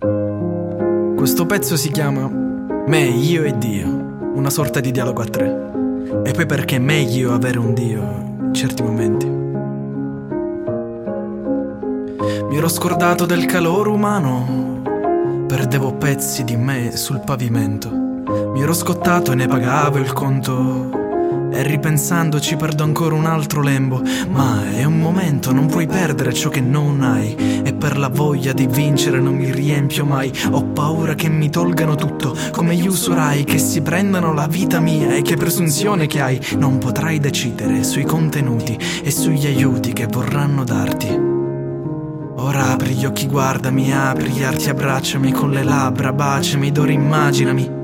Questo pezzo si chiama Me, io e Dio, una sorta di dialogo a tre. E poi perché è meglio avere un Dio in certi momenti. Mi ero scordato del calore umano, perdevo pezzi di me sul pavimento. Mi ero scottato e ne pagavo il conto. E ripensandoci perdo ancora un altro lembo, ma è un momento, non puoi perdere ciò che non hai. E per la voglia di vincere non mi riempio mai. Ho paura che mi tolgano tutto, come gli usurai, che si prendano la vita mia e che presunzione che hai. Non potrai decidere sui contenuti e sugli aiuti che vorranno darti. Ora apri gli occhi, guardami, apri gli arti, abbracciami con le labbra, baciami, d'ora immaginami.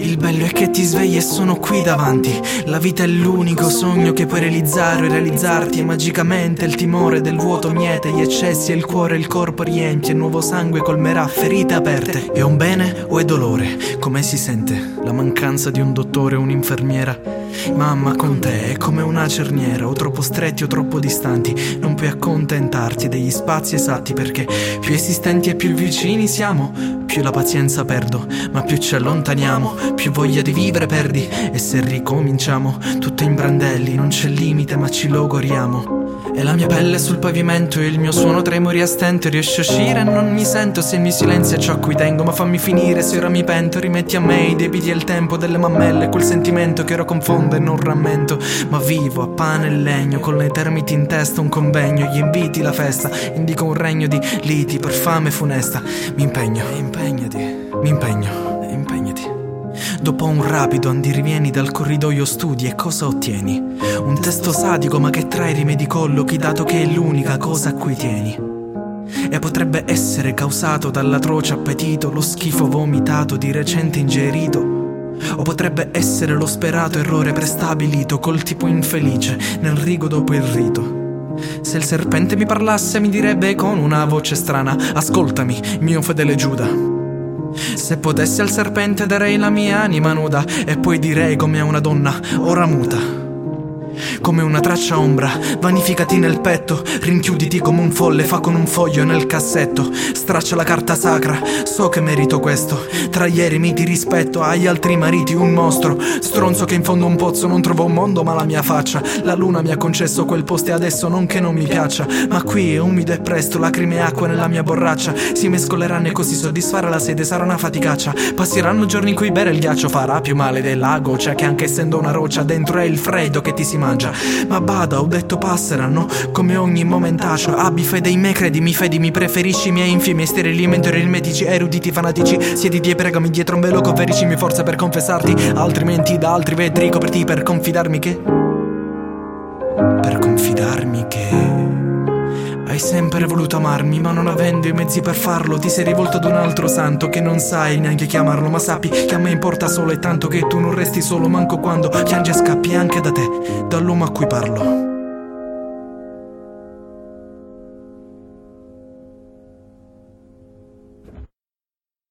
Il bello è che ti svegli e sono qui davanti. La vita è l'unico sogno che puoi realizzare o realizzarti. E magicamente il timore del vuoto miete gli eccessi e il cuore e il corpo riempie. Il nuovo sangue colmerà ferite aperte. È un bene o è dolore? Come si sente? La mancanza di un dottore o un'infermiera? Mamma con te è come una cerniera, o troppo stretti o troppo distanti. Non puoi accontentarti degli spazi esatti perché più esistenti e più vicini siamo, più la pazienza perdo, ma più ci allontaniamo, più voglia di vivere perdi. E se ricominciamo, tutto in brandelli, non c'è limite, ma ci logoriamo. E la mia pelle sul pavimento e il mio suono tremori a stento. Riesci a uscire e non mi sento se il mio silenzio è ciò a cui tengo. Ma fammi finire se ora mi pento Rimetti a me i debiti e il tempo delle mammelle. Quel sentimento che ora confonde e non rammento. Ma vivo a pane e legno Con le termiti in testa un convegno. Gli inviti la festa Indico un regno di liti per fame funesta. Mi impegno, impegnati, mi impegno, Dopo un rapido andirivieni dal corridoio studi e cosa ottieni? Un testo sadico ma che trae rimedi collochi dato che è l'unica cosa a cui tieni. E potrebbe essere causato dall'atroce appetito, lo schifo vomitato di recente ingerito. O potrebbe essere lo sperato errore prestabilito col tipo infelice nel rigo dopo il rito. Se il serpente mi parlasse mi direbbe con una voce strana, ascoltami, mio fedele Giuda. Se potessi al serpente darei la mia anima nuda e poi direi come a una donna ora muta. Come una traccia ombra, vanificati nel petto, rinchiuditi come un folle, fa con un foglio nel cassetto, straccia la carta sacra, so che merito questo. Tra gli eremi ti rispetto, agli altri mariti un mostro, stronzo che in fondo un pozzo non trova un mondo ma la mia faccia. La luna mi ha concesso quel posto e adesso non che non mi piaccia, ma qui è umido e presto, lacrime e acqua nella mia borraccia, si mescoleranno e così soddisfare la sede sarà una faticaccia. Passeranno giorni in cui bere il ghiaccio farà più male della goccia che anche essendo una roccia dentro è il freddo che ti si mangia. Ma bada, ho detto passeranno come ogni momentaccio. Abbi fede in me, credimi, fedimi, preferisci i miei infimi, sterili, mentori, ermetici, eruditi, fanatici. Siediti e pregami dietro un velo, conferiscimi forza per confessarti. Altrimenti da altri vetri coperti per confidarmi che. Per confidarmi che. Hai sempre voluto amarmi, ma non avendo i mezzi per farlo, ti sei rivolto ad un altro santo che non sai neanche chiamarlo. Ma sappi che a me importa solo e tanto che tu non resti solo, manco quando piangi e scappi anche da te, dall'uomo a cui parlo.